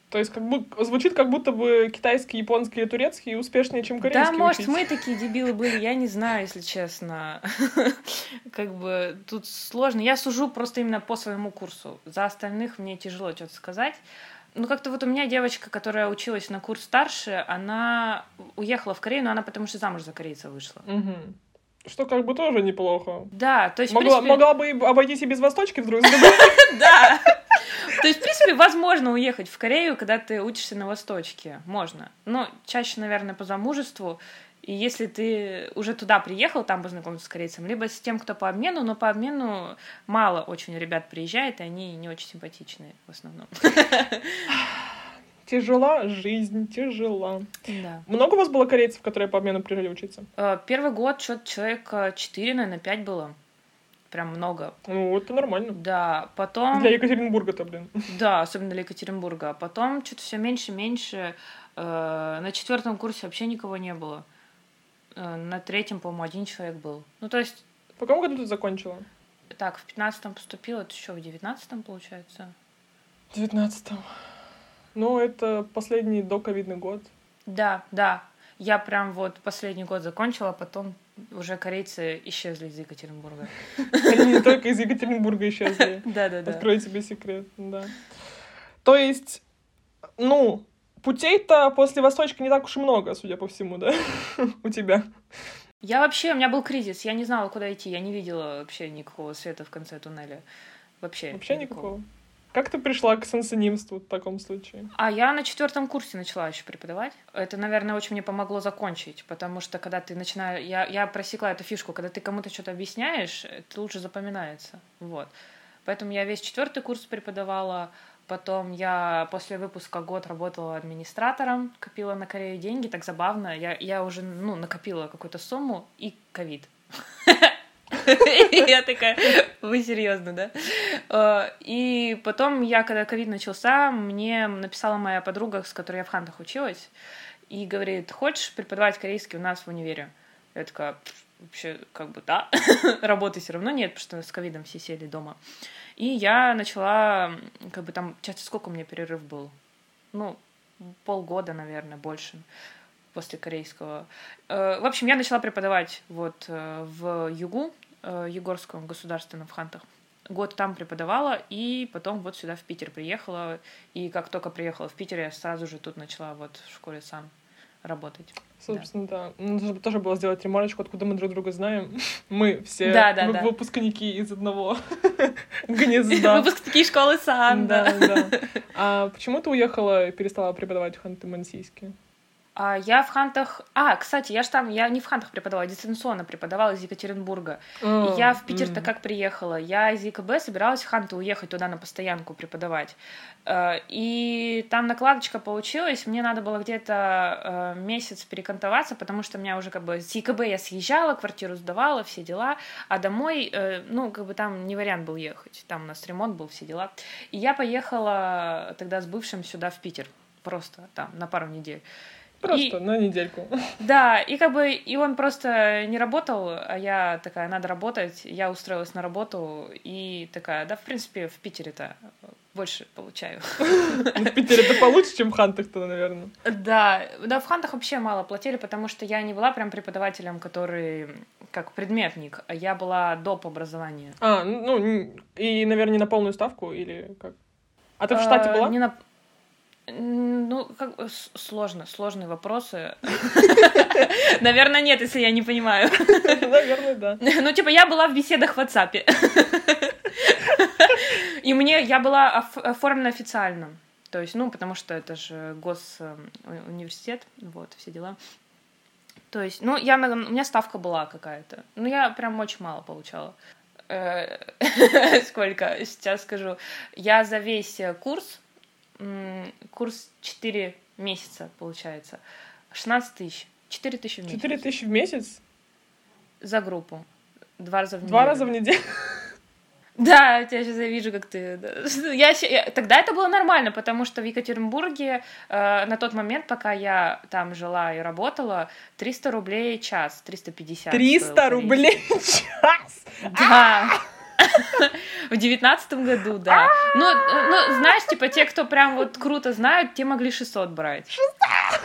То есть как будто, звучит как будто бы китайский, японский и турецкий успешнее, чем корейский Да, может, мы такие дебилы были, я не знаю, если честно. Как бы тут сложно. Я сужу просто именно по своему курсу. За остальных мне тяжело что-то сказать. Ну, как-то вот у меня девочка, которая училась на курс старше, она уехала в Корею, но она потому что замуж за корейца вышла. Что как бы тоже неплохо. Да, то есть, могла, принципе... могла бы обойтись и без восточки вдруг. Да. То есть, в принципе, возможно уехать в Корею, когда ты учишься на Восточке. Можно. Но чаще, наверное, по замужеству. И если ты уже туда приехал, там познакомиться с корейцем, либо с тем, кто по обмену, но по обмену мало очень ребят приезжает, и они не очень симпатичные в основном. Тяжела жизнь, тяжела. Да. Много у вас было корейцев, которые по обмену приезжали учиться? Э, первый год что-то человек 4, наверное, 5 было прям много. Ну, это нормально. Да, потом... Для Екатеринбурга-то, блин. Да, особенно для Екатеринбурга. Потом что-то все меньше и меньше. Э, на четвертом курсе вообще никого не было. Э, на третьем, по-моему, один человек был. Ну, то есть... По какому году ты закончила? Так, в пятнадцатом поступила, это еще в девятнадцатом, получается? В девятнадцатом. Ну, это последний доковидный год. Да, да. Я прям вот последний год закончила, а потом уже корейцы исчезли из Екатеринбурга. Они не только из Екатеринбурга исчезли. Да-да-да. Открою тебе секрет, да. То есть, ну, путей-то после Восточка не так уж и много, судя по всему, да, у тебя. Я вообще, у меня был кризис, я не знала, куда идти, я не видела вообще никакого света в конце туннеля. Вообще. Вообще никакого. никакого. Как ты пришла к сенсонимству в таком случае? А я на четвертом курсе начала еще преподавать. Это, наверное, очень мне помогло закончить, потому что когда ты начинаешь... Я, я просекла эту фишку, когда ты кому-то что-то объясняешь, это лучше запоминается. Вот. Поэтому я весь четвертый курс преподавала, Потом я после выпуска год работала администратором, копила на Корею деньги, так забавно. Я, я уже ну, накопила какую-то сумму и ковид. Я такая, вы серьезно, да? Э, и потом я, когда ковид начался, мне написала моя подруга, с которой я в Хантах училась, и говорит, хочешь преподавать корейский у нас в универе? Я такая, вообще, как бы, да, работы все равно нет, потому что с ковидом все сели дома. И я начала, как бы там, часто сколько у меня перерыв был? Ну, полгода, наверное, больше после корейского. Э, в общем, я начала преподавать вот э, в ЮГУ, Егорском государственном в Хантах. Год там преподавала, и потом вот сюда в Питер приехала. И как только приехала в Питер, я сразу же тут начала вот в школе сам работать. Собственно, да. да. Нужно тоже было сделать ремарочку, откуда мы друг друга знаем. Мы все да, да, мы да. выпускники из одного гнезда. Выпускники школы Сан. Да, да. А почему ты уехала и перестала преподавать в Ханты-Мансийске? А я в Хантах... А, кстати, я ж там... Я не в Хантах преподавала, дистанционно преподавала из Екатеринбурга. Oh, и я в Питер-то mm. как приехала. Я из ЕКБ собиралась в Ханты уехать туда на постоянку преподавать. Э, и там накладочка получилась. Мне надо было где-то э, месяц перекантоваться, потому что у меня уже как бы с ЕКБ я съезжала, квартиру сдавала, все дела. А домой, э, ну, как бы там не вариант был ехать. Там у нас ремонт был, все дела. И я поехала тогда с бывшим сюда в Питер. Просто там на пару недель. Просто и, на недельку. Да, и как бы и он просто не работал, а я такая, надо работать. Я устроилась на работу и такая, да, в принципе, в Питере-то больше получаю. В Питере это получше, чем в Хантах-то, наверное. Да, да, в Хантах вообще мало платили, потому что я не была прям преподавателем, который как предметник, а я была доп. образования. А, ну, и, наверное, на полную ставку или как? А ты в штате а, была? Не на... Ну, как сложно, сложные вопросы. Наверное, нет, если я не понимаю. Наверное, да. Ну, типа, я была в беседах в WhatsApp. И мне, я была оф- оформлена официально. То есть, ну, потому что это же госуниверситет, вот, все дела. То есть, ну, я, у меня ставка была какая-то. Ну, я прям очень мало получала. Э, Сколько? Сейчас скажу. Я за весь э, курс, курс 4 месяца, получается, 16 тысяч. 4 тысячи в месяц. 4 тысячи в месяц? За группу. Два раза в неделю. Два раза в неделю? Да, я тебя сейчас я вижу, как ты... Я, Тогда это было нормально, потому что в Екатеринбурге э, на тот момент, пока я там жила и работала, 300 рублей час, 350. стоил 300 тариф. рублей час! Да. В девятнадцатом году, да. Ну, ну, знаешь, типа, те, кто прям вот круто знают, те могли 600 брать. 600?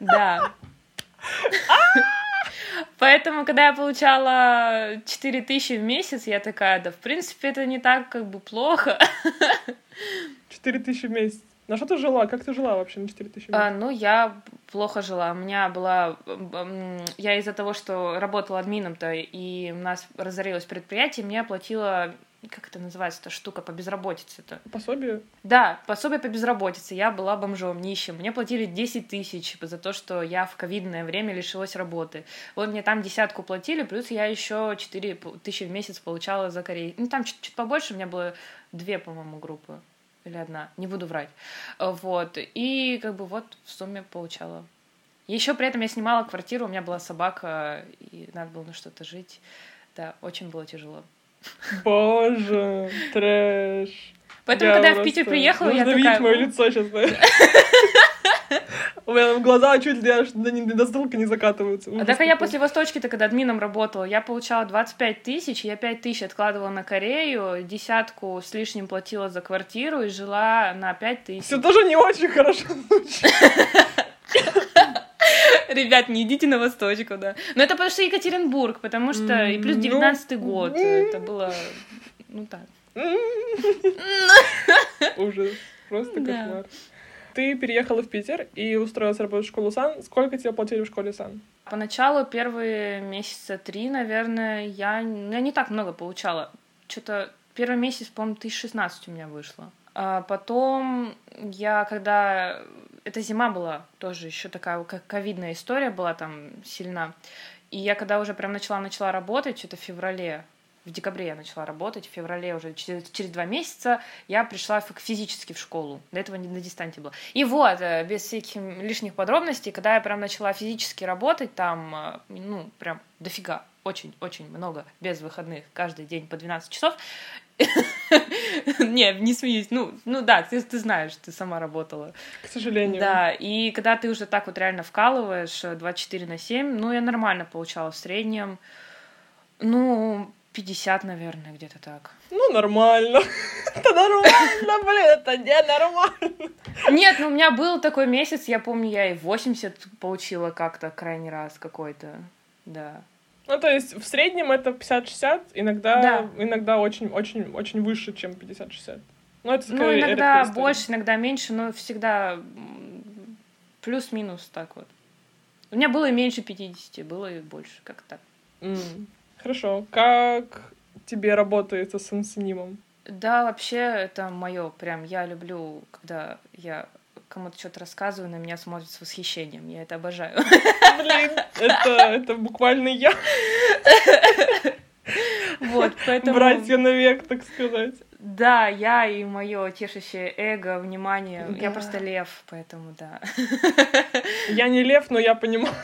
Да. Поэтому, когда я получала 4000 в месяц, я такая, да, в принципе, это не так как бы плохо. 4 тысячи в месяц. На что ты жила? Как ты жила вообще на 4 тысячи А, ну, я плохо жила. У меня была... Я из-за того, что работала админом-то, и у нас разорилось предприятие, мне оплатила... Как это называется, эта штука по безработице-то? Пособие? Да, пособие по безработице. Я была бомжом, нищим. Мне платили 10 тысяч за то, что я в ковидное время лишилась работы. Вот мне там десятку платили, плюс я еще 4 тысячи в месяц получала за Корею. Ну, там чуть-чуть побольше, у меня было две, по-моему, группы. Или одна, не буду врать. Э, Вот. И как бы вот в сумме получала. Еще при этом я снимала квартиру, у меня была собака, и надо было на что-то жить. Да, очень было тяжело. Боже, трэш. Поэтому, Я когда я в Питер приехала, я Нужно такая... видеть мое «М, лицо сейчас, знаешь. У меня там глаза чуть ли аж до, до затылка не закатываются. А так а я после Восточки-то, когда админом работала, я получала 25 тысяч, я 5 тысяч откладывала на Корею, десятку с лишним платила за квартиру и жила на 5 тысяч. Все тоже не очень хорошо. Ребят, не идите на Восточку, да. Но это потому что Екатеринбург, потому что и плюс Ну, 19 год, это было, ну так. Ужас. Просто кошмар. Ты переехала в Питер и устроилась работать в школу САН. Сколько тебе платили в школе САН? Поначалу первые месяца три, наверное, я, ну, я не так много получала. Что-то первый месяц, по-моему, 1016 у меня вышло. А потом я, когда... Это зима была тоже еще такая, как ковидная история была там сильна. И я когда уже прям начала, начала работать, что-то в феврале, в декабре я начала работать, в феврале уже через, через два месяца я пришла фи- физически в школу. До этого не на дистанте было. И вот, э, без всяких лишних подробностей, когда я прям начала физически работать, там, э, ну, прям дофига, очень-очень много, без выходных, каждый день по 12 часов. Не, не смеюсь. Ну, ну да, ты, ты знаешь, ты сама работала. К сожалению. Да, и когда ты уже так вот реально вкалываешь э, 24 на 7, ну, я нормально получала в среднем, ну, 50, наверное, где-то так. Ну, нормально. Это нормально, блин, это не нормально. Нет, ну, у меня был такой месяц, я помню, я и 80 получила как-то крайний раз какой-то, да. Ну, то есть в среднем это 50-60, иногда, Да. иногда очень, очень, очень выше, чем 50-60. Ну, это Ну, иногда больше, иногда меньше, но всегда плюс-минус так вот. У меня было и меньше 50, было и больше, как так. М, Хорошо. Как тебе работает с инсенимом? Да, вообще это мое. Прям я люблю, когда я кому-то что-то рассказываю, на меня смотрят с восхищением. Я это обожаю. Блин, это, это буквально я, Вот, поэтому... братья навек, так сказать. Да, я и мое тешащее эго, внимание. Я Да. просто лев, поэтому да. Я не лев, но я понимаю.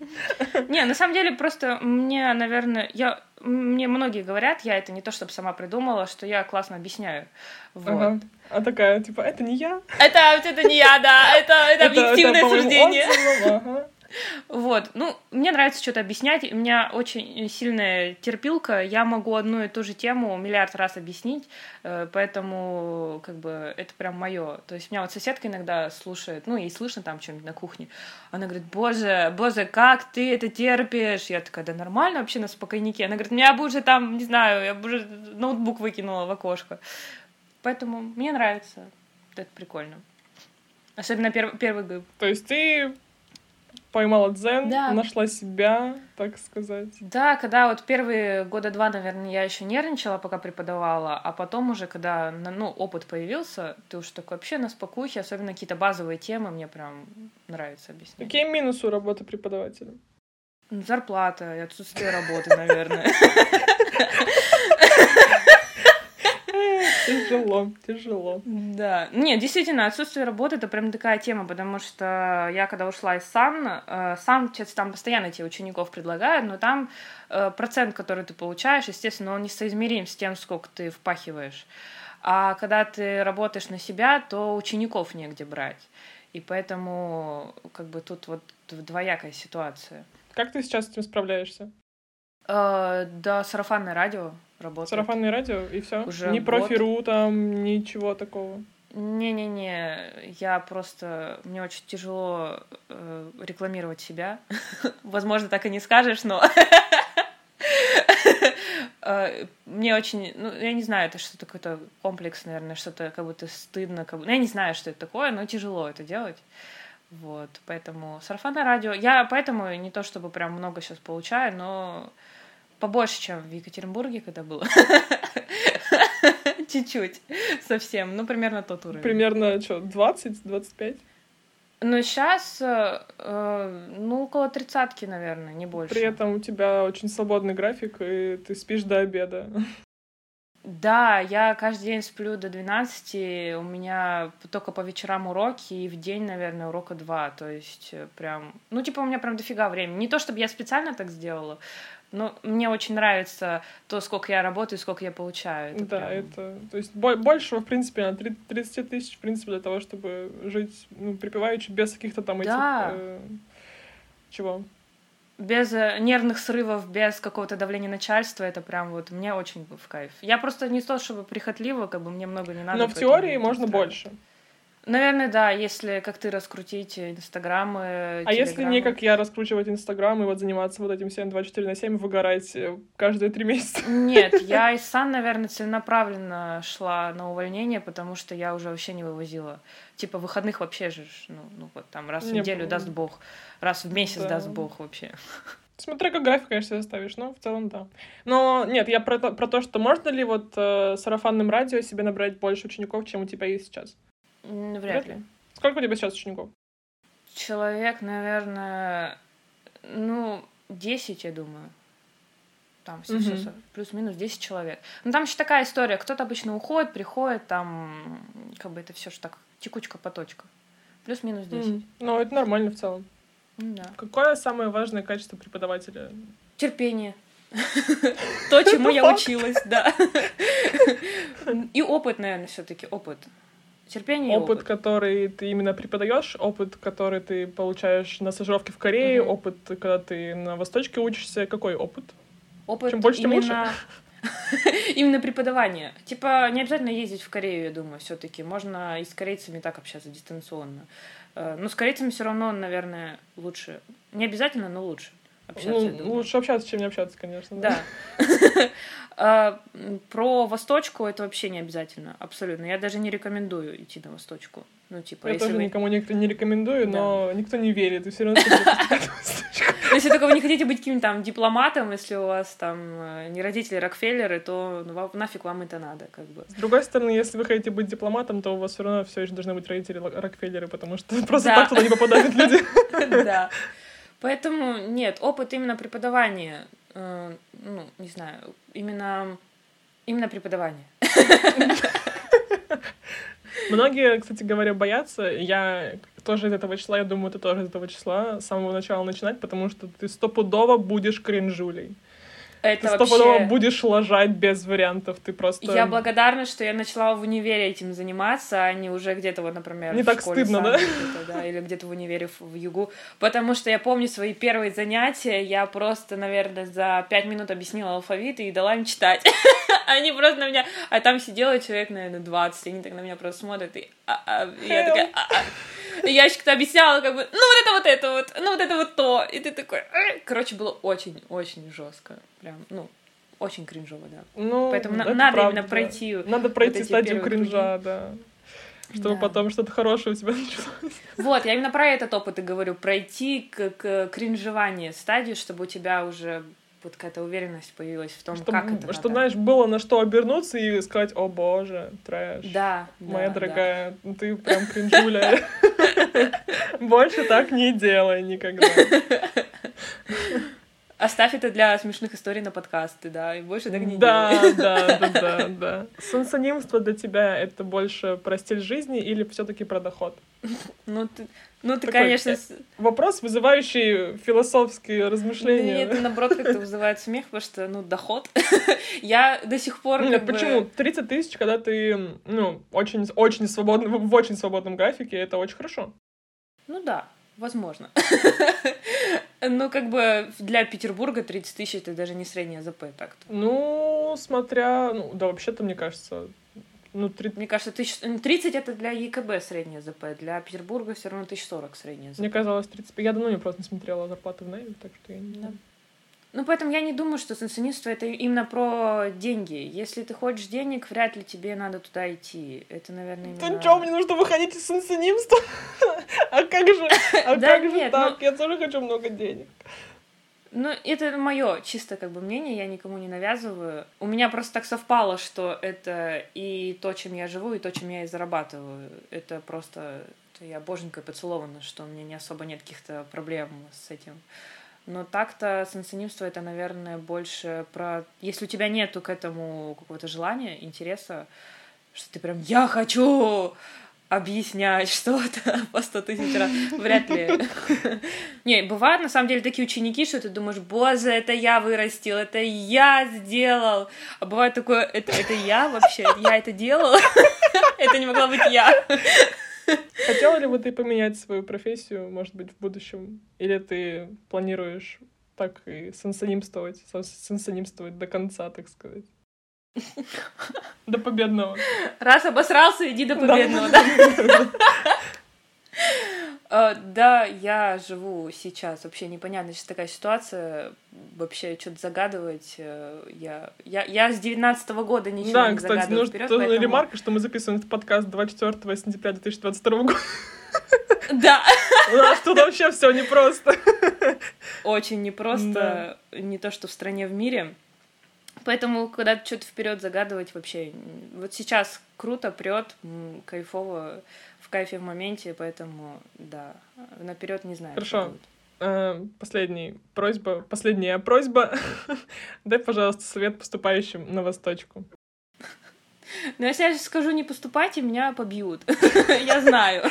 Не, на самом деле просто мне, наверное, я мне многие говорят, я это не то чтобы сама придумала, что я классно объясняю. Вот. Ага. А такая, типа, это не я. Это, это не я, да, это, это объективное по моим суждение. отзывам, ага. Вот, ну, мне нравится что-то объяснять, у меня очень сильная терпилка, я могу одну и ту же тему миллиард раз объяснить, э, поэтому, как бы, это прям мое. То есть, меня вот соседка иногда слушает, ну, ей слышно там что-нибудь на кухне, она говорит, боже, боже, как ты это терпишь? Я такая, да нормально вообще на спокойнике. Она говорит, меня бы уже там, не знаю, я бы уже ноутбук выкинула в окошко. Поэтому мне нравится. это прикольно. Особенно перв, первый гыб. То есть ты поймала дзен, Да. нашла себя, так сказать. Да, когда вот первые года два, наверное, я еще нервничала, пока преподавала, а потом уже, когда ну, опыт появился, ты уж такой вообще на спокухе, особенно какие-то базовые темы, мне прям нравится объяснять. Какие минусы у работы преподавателя? Зарплата и отсутствие работы, наверное. Тяжело, тяжело. Да. Нет, действительно, отсутствие работы это прям такая тема, потому что я когда ушла из САН, э, САН, сейчас там постоянно тебе учеников предлагают, но там э, процент, который ты получаешь, естественно, он несоизмерим с тем, сколько ты впахиваешь. А когда ты работаешь на себя, то учеников негде брать. И поэтому как бы тут вот двоякая ситуация. Как ты сейчас с этим справляешься? Э, да, сарафанное радио работает. Сарафанное радио и все? Уже год. профи.ру там, ничего такого. Не-не-не, я просто... Мне очень тяжело э, рекламировать себя. Возможно, так и не скажешь, но... Э, Мне очень... Ну, я не знаю, это что-то какой-то комплекс, наверное, что-то как будто стыдно. Как... Ну, я не знаю, что это такое, но тяжело это делать. Вот, поэтому сарафанное радио. Я поэтому не то чтобы прям много сейчас получаю, но побольше, чем в Екатеринбурге, когда было. Чуть-чуть, совсем. Ну, примерно тот уровень. Примерно, что, 20-25? Но сейчас, ну, около тридцатки, наверное, не больше. При этом у тебя очень свободный график, и ты спишь до обеда. Да, я каждый день сплю до 12, у меня только по вечерам уроки, и в день, наверное, урока два, то есть э, прям, ну, типа, у меня прям дофига времени. Не то, чтобы я специально так сделала, но мне очень нравится то, сколько я работаю, сколько я получаю. Это да, прям- это... То есть бо- большего, в принципе, на 30 тысяч, в принципе, для того, чтобы жить, ну, припеваючи, без каких-то там этих... Да. э, чего? Без э, нервных срывов, без какого-то давления начальства, это прям вот мне очень в кайф. Я просто не то, чтобы прихотливо, как бы мне много не надо. Но в теории можно устраивает. больше. Наверное, да, если как ты раскрутить инстаграмы, А если не телеграммы. как я раскручивать Инстаграм и вот заниматься вот этим всем 24 на 7, выгорать э, каждые три месяца? Нет, я из САН, наверное, целенаправленно шла на увольнение, потому что я уже вообще не вывозила. Типа выходных вообще же, ну, ну вот там раз в Не неделю было. даст Бог, раз в месяц Да. даст Бог вообще. Смотря как график, конечно, заставишь, но в целом да. Но нет, я про то, про то что можно ли вот э, сарафанным радио себе набрать больше учеников, чем у тебя есть сейчас? Вряд Вряд ли. ли. Сколько у тебя сейчас учеников? Человек, наверное, ну, 10, я думаю. Там все, Мгм. плюс-минус 10 человек. Ну, там еще такая история. Кто-то обычно уходит, приходит, там, как бы это все же так, текучка-поточка. Плюс-минус 10. М, Ну, это нормально в целом. Да. Какое самое важное качество преподавателя? Терпение. То, чему я училась, да. И опыт, наверное, все-таки опыт. Терпение и Опыт, опыт. который ты именно преподаешь, опыт, который ты получаешь на стажировке в Корее, Мгм. опыт, когда ты на Восточке учишься. Какой опыт? Опыт Чем больше, тем лучше. именно... Именно преподавание. Типа, не обязательно ездить в Корею, я думаю, все таки Можно и с корейцами так общаться дистанционно. Э, Но с корейцами все равно, наверное, лучше. Не обязательно, но лучше общаться, Ну, думаю. лучше общаться, чем не общаться, конечно. Да. А, Про Восточку это вообще не обязательно, абсолютно. Я даже не рекомендую идти на Восточку. Ну, типа, Я тоже вы... никому не, не рекомендую, но никто не верит, и все равно Если только вы не хотите быть каким-то там дипломатом, если у вас там э, не родители Рокфеллеры, то ну, нафиг вам это надо, как бы. С другой стороны, если вы хотите быть дипломатом, то у вас все равно все еще должны быть родители Рокфеллеры, потому что просто так туда не попадают люди. Да. Поэтому нет, опыт именно преподавания, э, ну, не знаю, именно именно преподавание. Многие, кстати говоря, боятся. Я тоже из этого числа, я думаю, ты тоже из этого числа с самого начала начинать, потому что ты стопудово будешь кринжулей. Это ты вообще... будешь лажать без вариантов. Ты просто... Я благодарна, что я начала в универе этим заниматься, а не уже где-то вот, например, Не в так школе стыдно, да? где-то, да? Или где-то в универе в, ЮГУ. Потому что я помню свои первые занятия, я просто, наверное, за пять минут объяснила алфавит и дала им читать. Они просто на меня... А там сидело человек, наверное, 20, и они так на меня просто смотрят, и, а, а, и я такая... И я еще когда объясняла, как бы, ну вот это вот это вот, ну вот это вот то. И ты такой... «Э». Короче, было очень-очень жестко. Прям, ну, очень кринжово, да. Ну, Поэтому на- надо правда, именно пройти Надо пройти эти стадию кринжа, да. чтобы Да. потом что-то хорошее у тебя началось. Вот, я именно про этот опыт и говорю, пройти к, к кринжеванию стадию, чтобы у тебя уже вот какая-то уверенность появилась в том, Чтобы, как это что, надо. знаешь, было на что обернуться и сказать, о боже, трэш. Да, Моя да, да. дорогая, ну ты прям кринжуля. Больше так не делай никогда. Оставь это для смешных историй на подкасты, да, и больше так не Да, делай. да, да, да, да. Сансонимство для тебя это больше про стиль жизни или все-таки про доход? Ну, ты, ну, ты Такой, конечно... э, Вопрос, вызывающий философские размышления. это, наоборот, как-то вызывает смех, потому что, ну, доход. Я до сих пор... Нет, почему? 30 тысяч, когда ты, ну, очень, очень свободно, в в очень свободном графике, это очень хорошо. Ну да, возможно. Ну, как бы для Петербурга 30 тысяч это даже не средняя ЗП так-то. Ну, смотря, ну, да, вообще-то, мне кажется, ну, 30 Мне кажется, тысяч... 30 это для ЕКБ средняя ЗП, для Петербурга все равно 1040 средняя ЗП. Мне казалось 35. Я давно не просто не смотрела зарплаты в найме, так что я не Да. знаю. Ну, поэтому я не думаю, что сансонистство это именно про деньги. Если ты хочешь денег, вряд ли тебе надо туда идти. Это, наверное, Да именно... ничего, мне нужно выходить из сансонимства. А как же, а Да как же нет, так? Я тоже хочу много денег. Ну, это мое чисто как бы мнение, я никому не навязываю. У меня просто так совпало, что это и то, чем я живу, и то, чем я и зарабатываю. Это просто это я боженькой поцелована, что у меня не особо нет каких-то проблем с этим. Но так-то сансонимство это, наверное, больше про... Если у тебя нету к этому какого-то желания, интереса, что ты прям «я хочу объяснять что-то по сто тысяч раз», вряд ли. Не, бывают на самом деле такие ученики, что ты думаешь, боже, это я вырастил, это я сделал. А бывает такое, это, это я вообще, я это делал, это не могла быть я. Хотела ли бы ты поменять свою профессию, может быть, в будущем? Или ты планируешь так и сансонимствовать, сан- сансонимствовать до конца, так сказать? До победного. Раз обосрался, иди до Да. победного, да? Э, Да, я живу сейчас. Вообще непонятно, сейчас такая ситуация. Вообще что-то загадывать. э, Я, я, я с девятнадцатого года ничего Да, не кстати, загадываю ну вперед, поэтому- ремарка, что мы записываем этот подкаст 24 сентября 2022 года. Да, У нас тут вообще все непросто. очень непросто. Не то, что в стране, в мире. Поэтому, когда что-то вперед загадывать, вообще. Вот сейчас круто, прет, кайфово, в кайфе в моменте, поэтому, да, наперед не знаю. Хорошо. Э, Последний просьба, последняя просьба. Дай, пожалуйста, совет поступающим на Восточку. Но если я сейчас скажу не поступайте, меня побьют. Я знаю.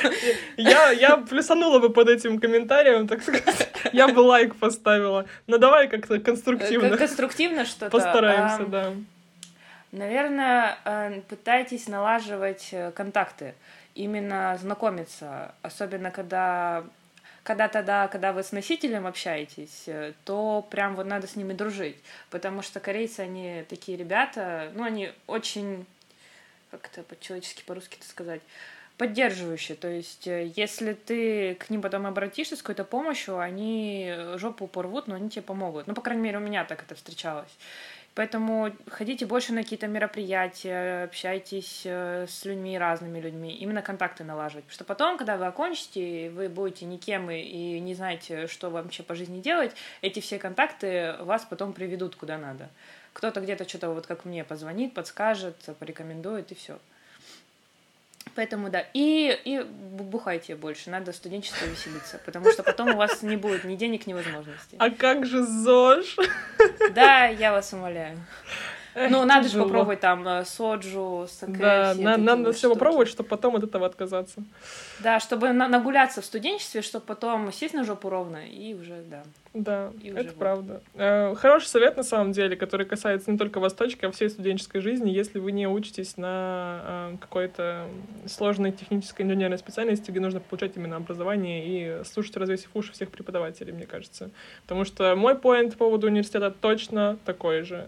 Я, я плюсанула бы под этим комментарием, так сказать. Я бы лайк поставила. Но давай как-то конструктивно конструктивно что-то. постараемся, да. Наверное, пытайтесь налаживать э, контакты, именно знакомиться, особенно когда когда тогда, когда вы с носителем общаетесь, э, то прям вот надо с ними дружить, потому что корейцы, они такие ребята, ну, они очень, как это по-человечески, по-русски это сказать, поддерживающие, то есть э, если ты к ним потом обратишься с какой-то помощью, они жопу порвут, но они тебе помогут. Ну, по крайней мере, у меня так это встречалось. Поэтому ходите больше на какие-то мероприятия, общайтесь э, с людьми, разными людьми, именно контакты налаживать. Потому что потом, когда вы окончите, вы будете никем и, и не знаете, что вообще по жизни делать, эти все контакты вас потом приведут куда надо. Кто-то где-то что-то, вот как мне, позвонит, подскажет, порекомендует, и все. Поэтому да. И, и бу- бухайте больше, надо студенчество веселиться, потому что потом у вас не будет ни денег, ни возможностей. А как же ЗОЖ? Да, я вас умоляю. Ну, надо же попробовать там э, соджу, саке, Да, на- надо все попробовать, чтобы потом от этого отказаться. Да, чтобы на- нагуляться в студенчестве, чтобы потом сесть на жопу ровно и уже, да. Да, И это вот. правда. Э, Хороший совет, на самом деле, который касается не только Восточки, а всей студенческой жизни. Если вы не учитесь на э, какой-то сложной технической инженерной специальности, где нужно получать именно образование и слушать, развесив уши всех преподавателей, мне кажется. Потому что мой поинт по поводу университета точно такой же.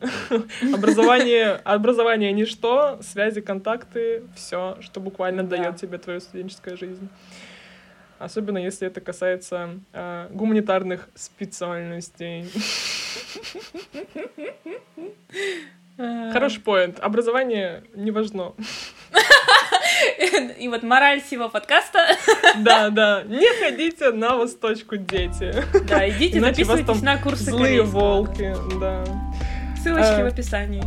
Образование, Образование, образование ничто, связи, контакты, все, что буквально да. дает тебе твою студенческая жизнь. Особенно если это касается э, гуманитарных специальностей. Хороший поинт. Образование не важно. И вот мораль всего подкаста. Да, да. Не ходите на восточку, дети. Да, идите, Иначе записывайтесь на курсы Злые корейского. волки, да. Ссылочки в э. описании.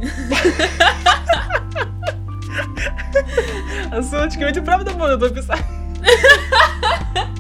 А ссылочки эти правда будут в описании.